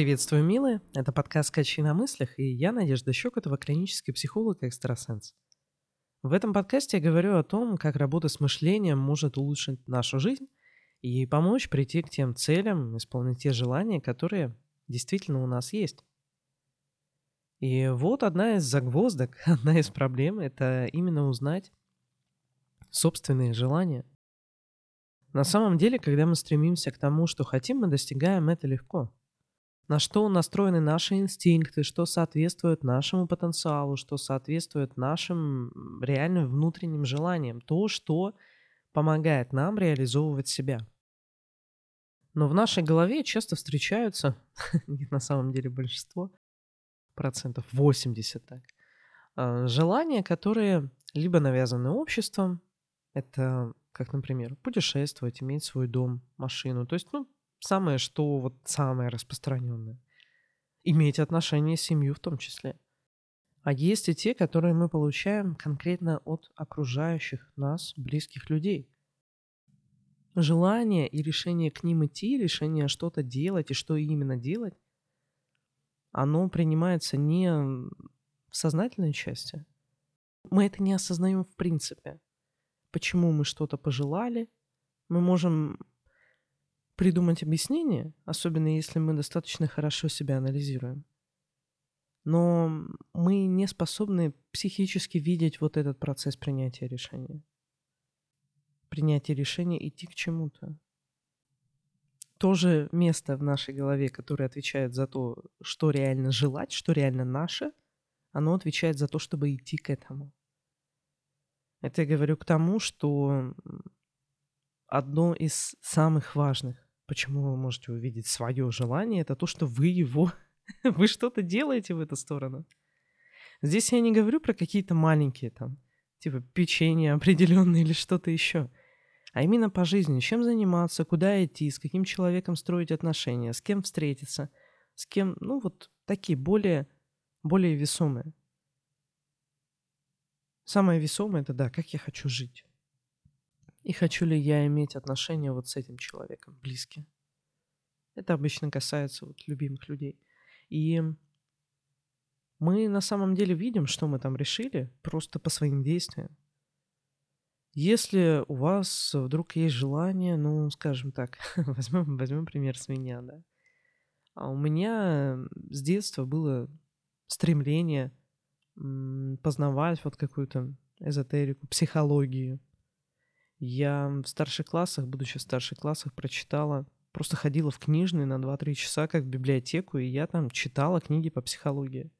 Приветствую, милые! Это подкаст «Скачи на мыслях» и я, Надежда Щекотова, клинический психолог и экстрасенс. В этом подкасте я говорю о том, как работа с мышлением может улучшить нашу жизнь и помочь прийти к тем целям, исполнить те желания, которые действительно у нас есть. И вот одна из загвоздок, одна из проблем – это именно узнать собственные желания. На самом деле, когда мы стремимся к тому, что хотим, мы достигаем это легко. На что настроены наши инстинкты, что соответствует нашему потенциалу, что соответствует нашим реальным внутренним желаниям, то, что помогает нам реализовывать себя. Но в нашей голове часто встречаются, на самом деле большинство, процентов 80 так, а, желания, которые либо навязаны обществом, это как, например, путешествовать, иметь свой дом, машину. То есть, ну, самое, что вот самое распространенное. Иметь отношения с семью в том числе. А есть и те, которые мы получаем конкретно от окружающих нас близких людей. Желание и решение к ним идти, решение что-то делать и что именно делать, оно принимается не в сознательной части. Мы это не осознаем в принципе почему мы что-то пожелали. Мы можем придумать объяснение, особенно если мы достаточно хорошо себя анализируем. Но мы не способны психически видеть вот этот процесс принятия решения. Принятие решения идти к чему-то. То же место в нашей голове, которое отвечает за то, что реально желать, что реально наше, оно отвечает за то, чтобы идти к этому. Это я говорю к тому, что одно из самых важных, почему вы можете увидеть свое желание, это то, что вы его, вы что-то делаете в эту сторону. Здесь я не говорю про какие-то маленькие там, типа печенье определенное или что-то еще, а именно по жизни, чем заниматься, куда идти, с каким человеком строить отношения, с кем встретиться, с кем, ну вот такие более, более весомые. Самое весомое это да, как я хочу жить. И хочу ли я иметь отношения вот с этим человеком, близкие. Это обычно касается вот любимых людей. И мы на самом деле видим, что мы там решили, просто по своим действиям. Если у вас вдруг есть желание, ну, скажем так, возьмем, возьмем пример с меня, да. А у меня с детства было стремление познавать вот какую-то эзотерику, психологию. Я в старших классах, будучи в старших классах, прочитала, просто ходила в книжные на 2-3 часа, как в библиотеку, и я там читала книги по психологии.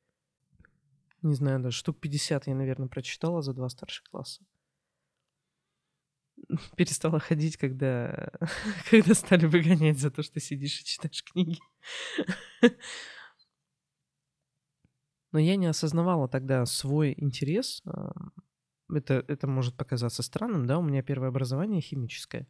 Не знаю, даже штук 50 я, наверное, прочитала за два старших класса. Перестала ходить, когда, когда стали выгонять за то, что сидишь и читаешь книги. Но я не осознавала тогда свой интерес. Это, это может показаться странным, да, у меня первое образование химическое.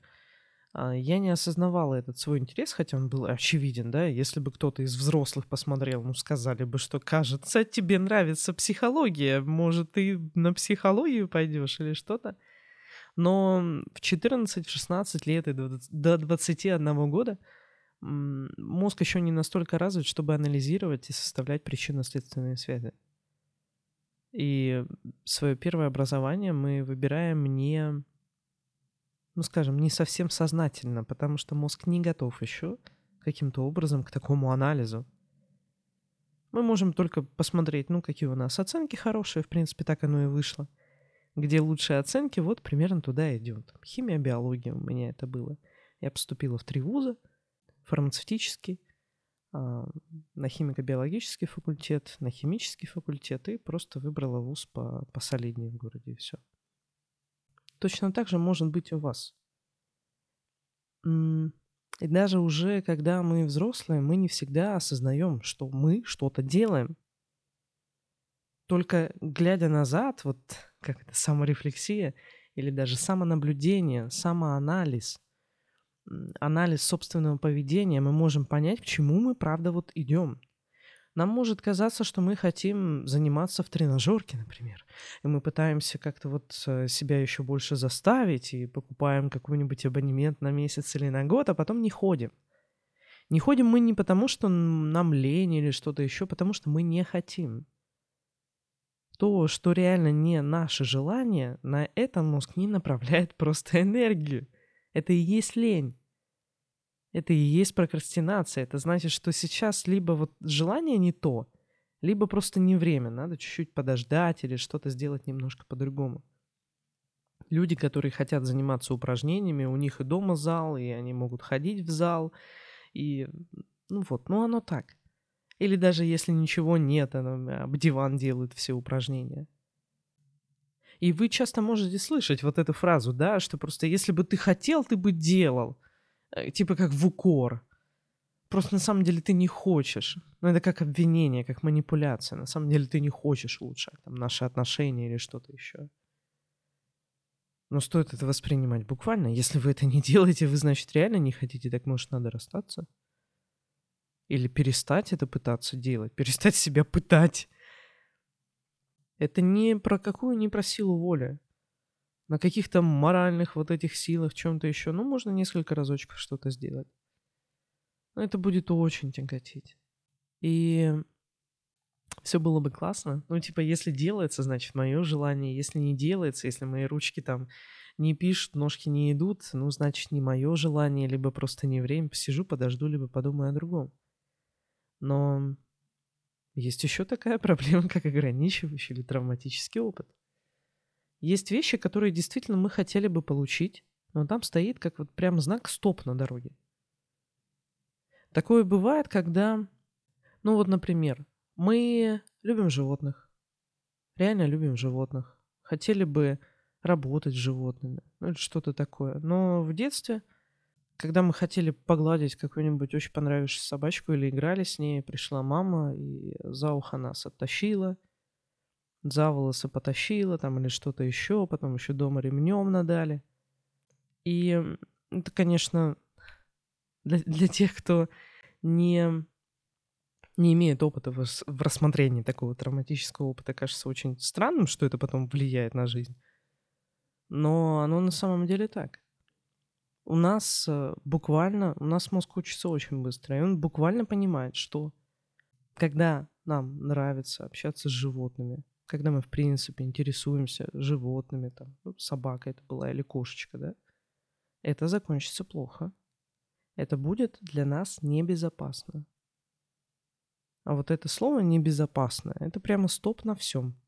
А, я не осознавала этот свой интерес, хотя он был очевиден, да. Если бы кто-то из взрослых посмотрел, ну, сказали бы, что, кажется, тебе нравится психология, может, ты на психологию пойдешь или что-то. Но в 14-16 лет и до 21 года мозг еще не настолько развит, чтобы анализировать и составлять причинно-следственные связи. И свое первое образование мы выбираем не, ну скажем, не совсем сознательно, потому что мозг не готов еще каким-то образом к такому анализу. Мы можем только посмотреть, ну, какие у нас оценки хорошие, в принципе, так оно и вышло. Где лучшие оценки, вот примерно туда идет. Химия, биология у меня это было. Я поступила в три вуза — фармацевтический, на химико-биологический факультет, на химический факультет и просто выбрала вуз по, посолиднее в городе и все. Точно так же может быть у вас. И даже уже когда мы взрослые, мы не всегда осознаем, что мы что-то делаем. Только глядя назад, вот как это саморефлексия или даже самонаблюдение, самоанализ – анализ собственного поведения, мы можем понять, к чему мы, правда, вот идем. Нам может казаться, что мы хотим заниматься в тренажерке, например, и мы пытаемся как-то вот э, себя еще больше заставить и покупаем какой-нибудь абонемент на месяц или на год, а потом не ходим. Не ходим мы не потому, что нам лень или что-то еще, потому что мы не хотим. То, что реально не наше желание, на это мозг не направляет просто энергию. Это и есть лень. Это и есть прокрастинация. Это значит, что сейчас либо вот желание не то, либо просто не время. Надо чуть-чуть подождать или что-то сделать немножко по-другому. Люди, которые хотят заниматься упражнениями, у них и дома зал, и они могут ходить в зал, и ну вот, ну оно так. Или даже если ничего нет, оно, об диван делают все упражнения. И вы часто можете слышать вот эту фразу, да, что просто если бы ты хотел, ты бы делал. Э, типа как в укор. Просто на самом деле ты не хочешь. Ну, это как обвинение, как манипуляция. На самом деле ты не хочешь улучшать там, наши отношения или что-то еще. Но стоит это воспринимать буквально. Если вы это не делаете, вы, значит, реально не хотите, так может надо расстаться. Или перестать это пытаться делать, перестать себя пытать. Это не про какую, не про силу воли. На каких-то моральных вот этих силах, чем-то еще. Ну, можно несколько разочков что-то сделать. Но это будет очень тяготить. И все было бы классно. Ну, типа, если делается, значит, мое желание. Если не делается, если мои ручки там не пишут, ножки не идут, ну, значит, не мое желание, либо просто не время. Посижу, подожду, либо подумаю о другом. Но есть еще такая проблема, как ограничивающий или травматический опыт. Есть вещи, которые действительно мы хотели бы получить, но там стоит как вот прям знак «стоп» на дороге. Такое бывает, когда, ну вот, например, мы любим животных, реально любим животных, хотели бы работать с животными, ну или что-то такое. Но в детстве, когда мы хотели погладить какую-нибудь очень понравившуюся собачку или играли с ней, пришла мама и за ухо нас оттащила, за волосы потащила там или что-то еще, потом еще дома ремнем надали. И это, конечно, для, для тех, кто не, не имеет опыта в, в рассмотрении такого травматического опыта, кажется очень странным, что это потом влияет на жизнь. Но оно на самом деле так. У нас э, буквально, у нас мозг учится очень быстро, и он буквально понимает, что когда нам нравится общаться с животными, когда мы, в принципе, интересуемся животными, там, ну, собака это была или кошечка, да, это закончится плохо это будет для нас небезопасно. А вот это слово небезопасно, это прямо стоп на всем.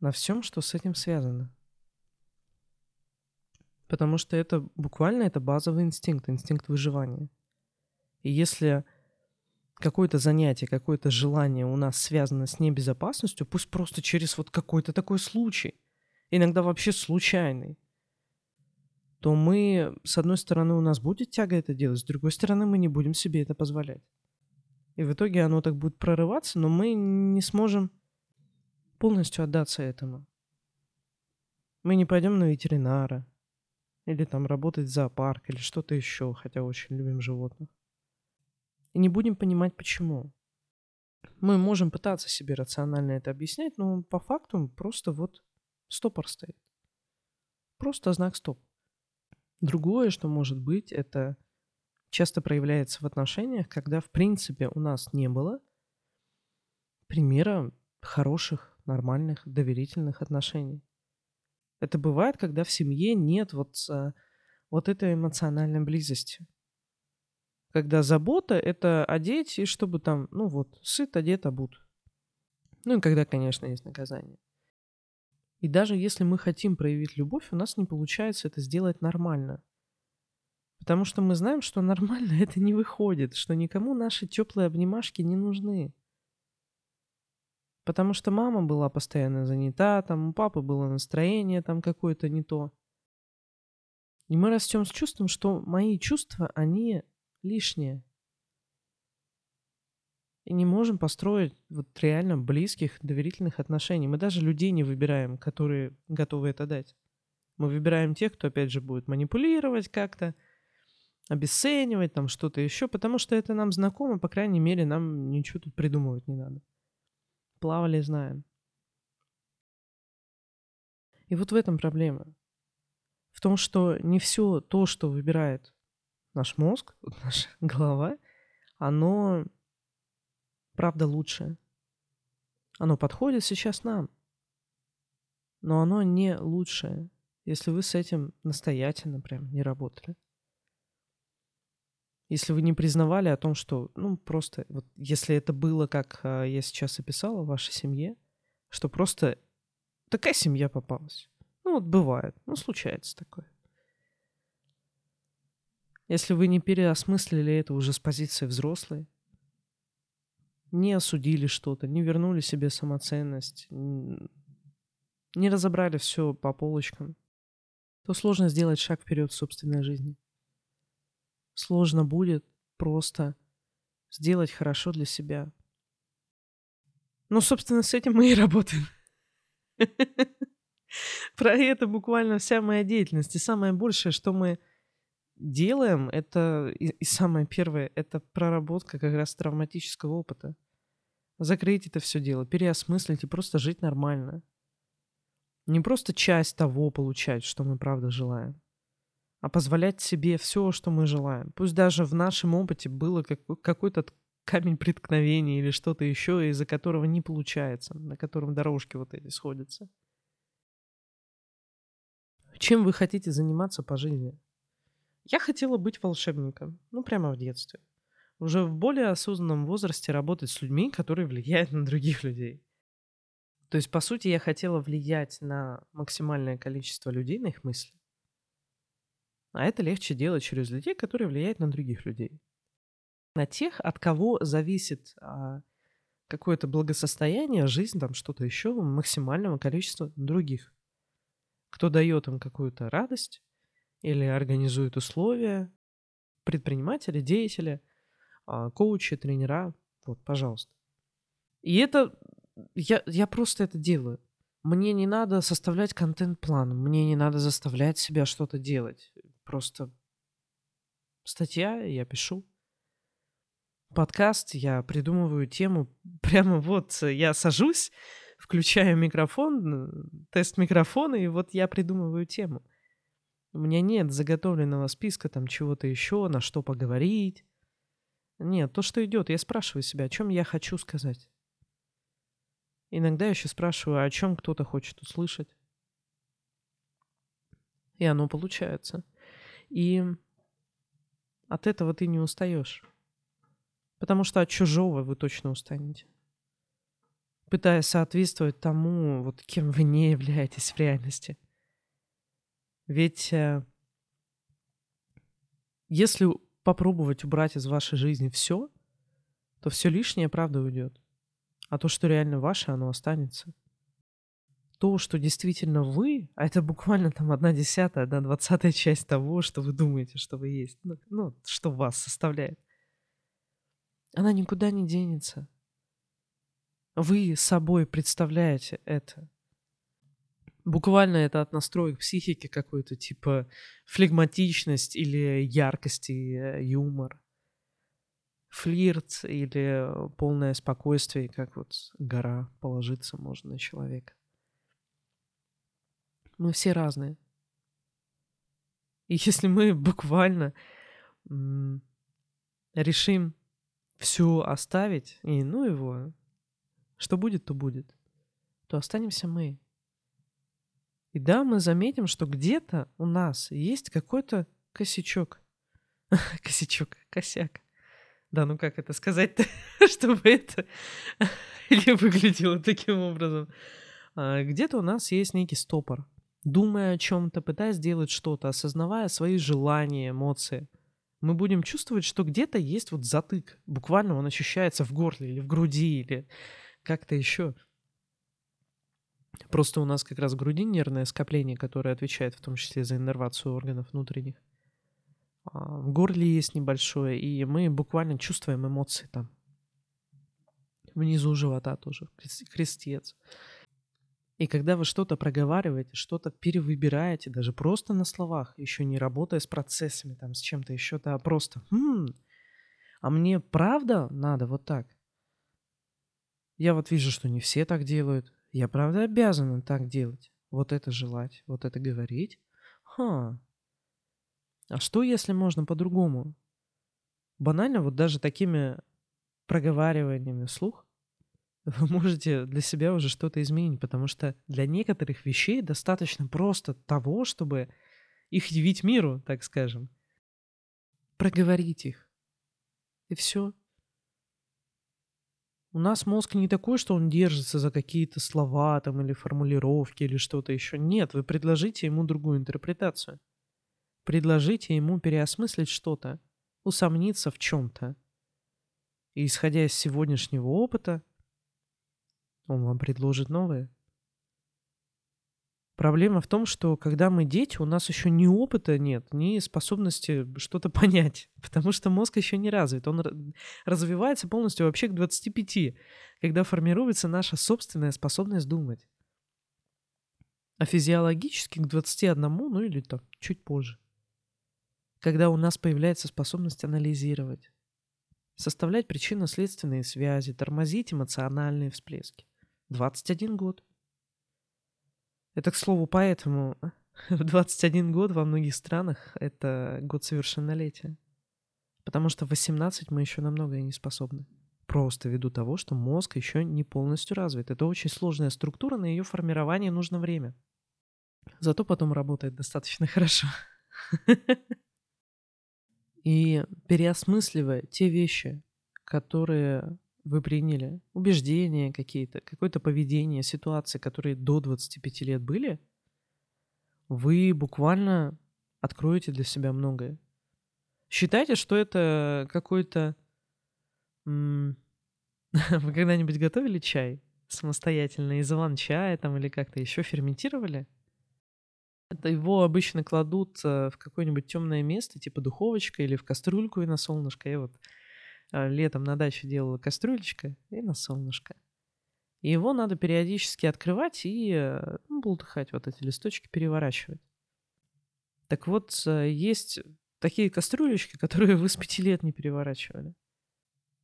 На всем, что с этим связано. Потому что это буквально это базовый инстинкт, инстинкт выживания. И если какое-то занятие, какое-то желание у нас связано с небезопасностью, пусть просто через вот какой-то такой случай, иногда вообще случайный, то мы, с одной стороны, у нас будет тяга это делать, с другой стороны, мы не будем себе это позволять. И в итоге оно так будет прорываться, но мы не сможем полностью отдаться этому. Мы не пойдем на ветеринара, или там работать в зоопарк, или что-то еще, хотя очень любим животных. И не будем понимать, почему. Мы можем пытаться себе рационально это объяснять, но по факту просто вот стопор стоит. Просто знак стоп. Другое, что может быть, это часто проявляется в отношениях, когда, в принципе, у нас не было примера хороших, нормальных, доверительных отношений. Это бывает, когда в семье нет вот, вот этой эмоциональной близости. Когда забота — это одеть, и чтобы там, ну вот, сыт, одет, обут. Ну и когда, конечно, есть наказание. И даже если мы хотим проявить любовь, у нас не получается это сделать нормально. Потому что мы знаем, что нормально это не выходит, что никому наши теплые обнимашки не нужны. Потому что мама была постоянно занята, там у папы было настроение там какое-то не то. И мы растем с чувством, что мои чувства, они лишние и не можем построить вот реально близких, доверительных отношений. Мы даже людей не выбираем, которые готовы это дать. Мы выбираем тех, кто, опять же, будет манипулировать как-то, обесценивать там что-то еще, потому что это нам знакомо, по крайней мере, нам ничего тут придумывать не надо. Плавали, знаем. И вот в этом проблема. В том, что не все то, что выбирает наш мозг, наша голова, оно правда лучшее. Оно подходит сейчас нам, но оно не лучшее, если вы с этим настоятельно прям не работали. Если вы не признавали о том, что, ну, просто, вот, если это было, как а, я сейчас описала, в вашей семье, что просто такая семья попалась. Ну, вот бывает, ну, случается такое. Если вы не переосмыслили это уже с позиции взрослой, не осудили что-то, не вернули себе самоценность, не разобрали все по полочкам, то сложно сделать шаг вперед в собственной жизни. Сложно будет просто сделать хорошо для себя. Ну, собственно, с этим мы и работаем. Про это буквально вся моя деятельность. И самое большее, что мы делаем, это и, и самое первое, это проработка как раз травматического опыта. Закрыть это все дело, переосмыслить и просто жить нормально. Не просто часть того получать, что мы правда желаем, а позволять себе все, что мы желаем. Пусть даже в нашем опыте было какой-то камень преткновения или что-то еще, из-за которого не получается, на котором дорожки вот эти сходятся. Чем вы хотите заниматься по жизни? Я хотела быть волшебником, ну прямо в детстве. Уже в более осознанном возрасте работать с людьми, которые влияют на других людей. То есть, по сути, я хотела влиять на максимальное количество людей, на их мысли. А это легче делать через людей, которые влияют на других людей. На тех, от кого зависит а, какое-то благосостояние, жизнь, там что-то еще, максимального количества других. Кто дает им какую-то радость или организует условия, предприниматели, деятели, а, коучи, тренера, вот, пожалуйста. И это, я, я просто это делаю. Мне не надо составлять контент-план, мне не надо заставлять себя что-то делать. Просто статья, я пишу. Подкаст, я придумываю тему. Прямо вот я сажусь, включаю микрофон, тест микрофона, и вот я придумываю тему. У меня нет заготовленного списка там чего-то еще, на что поговорить. Нет, то, что идет, я спрашиваю себя, о чем я хочу сказать. Иногда я еще спрашиваю, о чем кто-то хочет услышать. И оно получается. И от этого ты не устаешь. Потому что от чужого вы точно устанете. Пытаясь соответствовать тому, вот кем вы не являетесь в реальности. Ведь э, если попробовать убрать из вашей жизни все, то все лишнее, правда, уйдет. А то, что реально ваше, оно останется то, что действительно вы, а это буквально там одна десятая, одна двадцатая часть того, что вы думаете, что вы есть, ну, ну что вас составляет, она никуда не денется. Вы собой представляете это. Буквально это от настроек психики какой-то, типа флегматичность или яркость и э, юмор. Флирт или полное спокойствие, как вот гора положиться можно на человека. Мы все разные. И если мы буквально решим все оставить, и ну его, что будет, то будет, то останемся мы. И да, мы заметим, что где-то у нас есть какой-то косячок. косячок, косяк. Да, ну как это сказать-то, чтобы это не выглядело таким образом. А, где-то у нас есть некий стопор думая о чем-то, пытаясь сделать что-то, осознавая свои желания, эмоции, мы будем чувствовать, что где-то есть вот затык. Буквально он ощущается в горле или в груди, или как-то еще. Просто у нас как раз в груди нервное скопление, которое отвечает в том числе за иннервацию органов внутренних. А в горле есть небольшое, и мы буквально чувствуем эмоции там. Внизу живота тоже, крестец. И когда вы что-то проговариваете, что-то перевыбираете, даже просто на словах, еще не работая с процессами, там, с чем-то еще, да, просто, хм, а мне правда надо вот так? Я вот вижу, что не все так делают. Я правда обязана так делать. Вот это желать, вот это говорить. Ха. А что, если можно по-другому? Банально, вот даже такими проговариваниями вслух вы можете для себя уже что-то изменить, потому что для некоторых вещей достаточно просто того, чтобы их явить миру, так скажем. Проговорить их. И все. У нас мозг не такой, что он держится за какие-то слова там или формулировки или что-то еще. Нет, вы предложите ему другую интерпретацию. Предложите ему переосмыслить что-то, усомниться в чем-то. И исходя из сегодняшнего опыта, он вам предложит новое. Проблема в том, что когда мы дети, у нас еще ни опыта нет, ни способности что-то понять, потому что мозг еще не развит. Он развивается полностью вообще к 25, когда формируется наша собственная способность думать. А физиологически к 21, ну или там чуть позже. Когда у нас появляется способность анализировать, составлять причинно-следственные связи, тормозить эмоциональные всплески. 21 год. Это, к слову, поэтому в 21 год во многих странах это год совершеннолетия. Потому что в 18 мы еще на многое не способны. Просто ввиду того, что мозг еще не полностью развит. Это очень сложная структура, на ее формирование нужно время. Зато потом работает достаточно хорошо. И переосмысливая те вещи, которые вы приняли убеждения какие-то, какое-то поведение, ситуации, которые до 25 лет были, вы буквально откроете для себя многое. Считайте, что это какой-то... Вы когда-нибудь готовили чай самостоятельно из иван-чая там или как-то еще ферментировали? Это его обычно кладут э, в какое-нибудь темное место, типа духовочка или в кастрюльку и на солнышко. И вот летом на даче делала кастрюлечка и на солнышко. И его надо периодически открывать и э, ну, бултыхать, вот эти листочки переворачивать. Так вот, э, есть такие кастрюлечки, которые вы с пяти лет не переворачивали.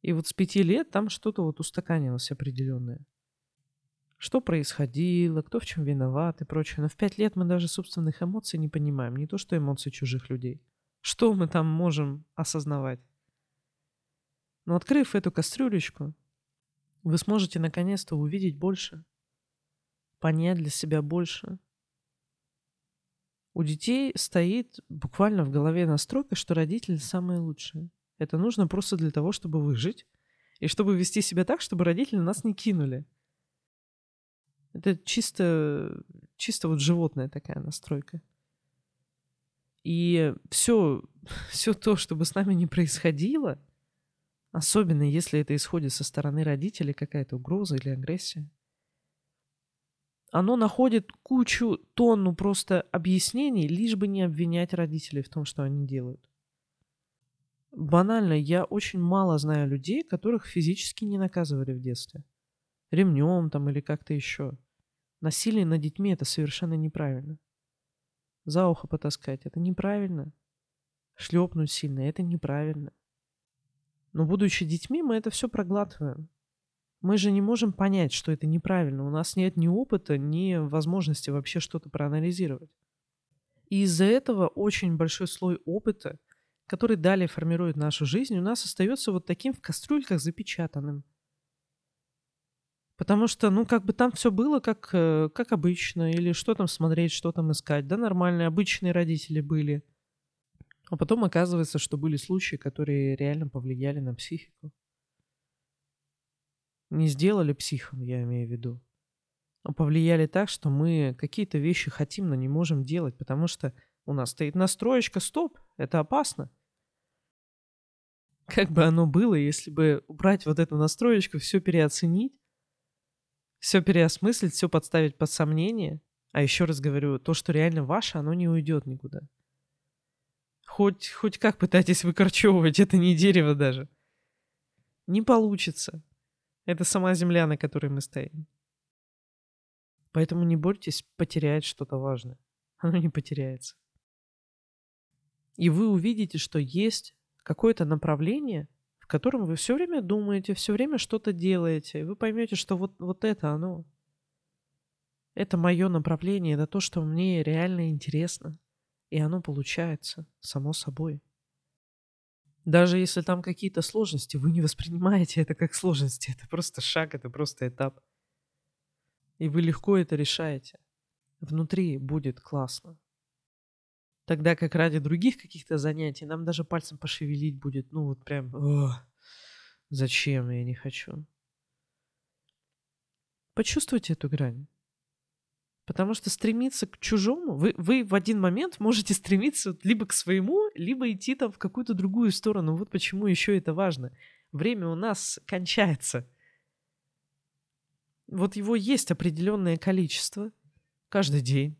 И вот с пяти лет там что-то вот устаканилось определенное. Что происходило, кто в чем виноват и прочее. Но в пять лет мы даже собственных эмоций не понимаем, не то что эмоции чужих людей. Что мы там можем осознавать? Но открыв эту кастрюлечку, вы сможете наконец-то увидеть больше, понять для себя больше. У детей стоит буквально в голове настройка, что родители самые лучшие. Это нужно просто для того, чтобы выжить и чтобы вести себя так, чтобы родители нас не кинули. Это чисто, чисто вот животная такая настройка. И все, все то, что бы с нами не происходило – Особенно если это исходит со стороны родителей, какая-то угроза или агрессия. Оно находит кучу, тонну просто объяснений, лишь бы не обвинять родителей в том, что они делают. Банально, я очень мало знаю людей, которых физически не наказывали в детстве. Ремнем там или как-то еще. Насилие над детьми это совершенно неправильно. За ухо потаскать это неправильно. Шлепнуть сильно это неправильно. Но будучи детьми, мы это все проглатываем. Мы же не можем понять, что это неправильно. У нас нет ни опыта, ни возможности вообще что-то проанализировать. И из-за этого очень большой слой опыта, который далее формирует нашу жизнь, у нас остается вот таким в кастрюльках запечатанным. Потому что, ну, как бы там все было как, э, как обычно, или что там смотреть, что там искать. Да, нормальные, обычные родители были. А потом оказывается, что были случаи, которые реально повлияли на психику. Не сделали психом, я имею в виду. А повлияли так, что мы какие-то вещи хотим, но не можем делать, потому что у нас стоит настроечка «стоп», это опасно. Как бы оно было, если бы убрать вот эту настроечку, все переоценить, все переосмыслить, все подставить под сомнение. А еще раз говорю, то, что реально ваше, оно не уйдет никуда. Хоть, хоть как пытайтесь выкорчевывать, это не дерево даже. Не получится. Это сама земля, на которой мы стоим. Поэтому не борйтесь потерять что-то важное. Оно не потеряется. И вы увидите, что есть какое-то направление, в котором вы все время думаете, все время что-то делаете. И вы поймете, что вот, вот это оно. Это мое направление, это то, что мне реально интересно. И оно получается само собой. Даже если там какие-то сложности, вы не воспринимаете это как сложности. Это просто шаг, это просто этап. И вы легко это решаете. Внутри будет классно. Тогда как ради других каких-то занятий нам даже пальцем пошевелить будет, ну вот прям, зачем, я не хочу. Почувствуйте эту грань. Потому что стремиться к чужому, вы, вы в один момент можете стремиться либо к своему, либо идти там в какую-то другую сторону. Вот почему еще это важно. Время у нас кончается. Вот его есть определенное количество каждый день.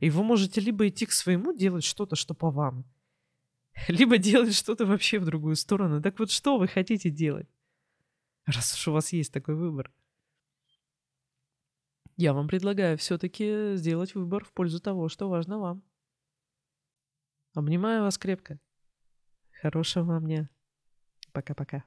И вы можете либо идти к своему, делать что-то, что по вам, либо делать что-то вообще в другую сторону. Так вот, что вы хотите делать? Раз уж у вас есть такой выбор. Я вам предлагаю все-таки сделать выбор в пользу того, что важно вам. Обнимаю вас крепко. Хорошего вам дня. Пока-пока.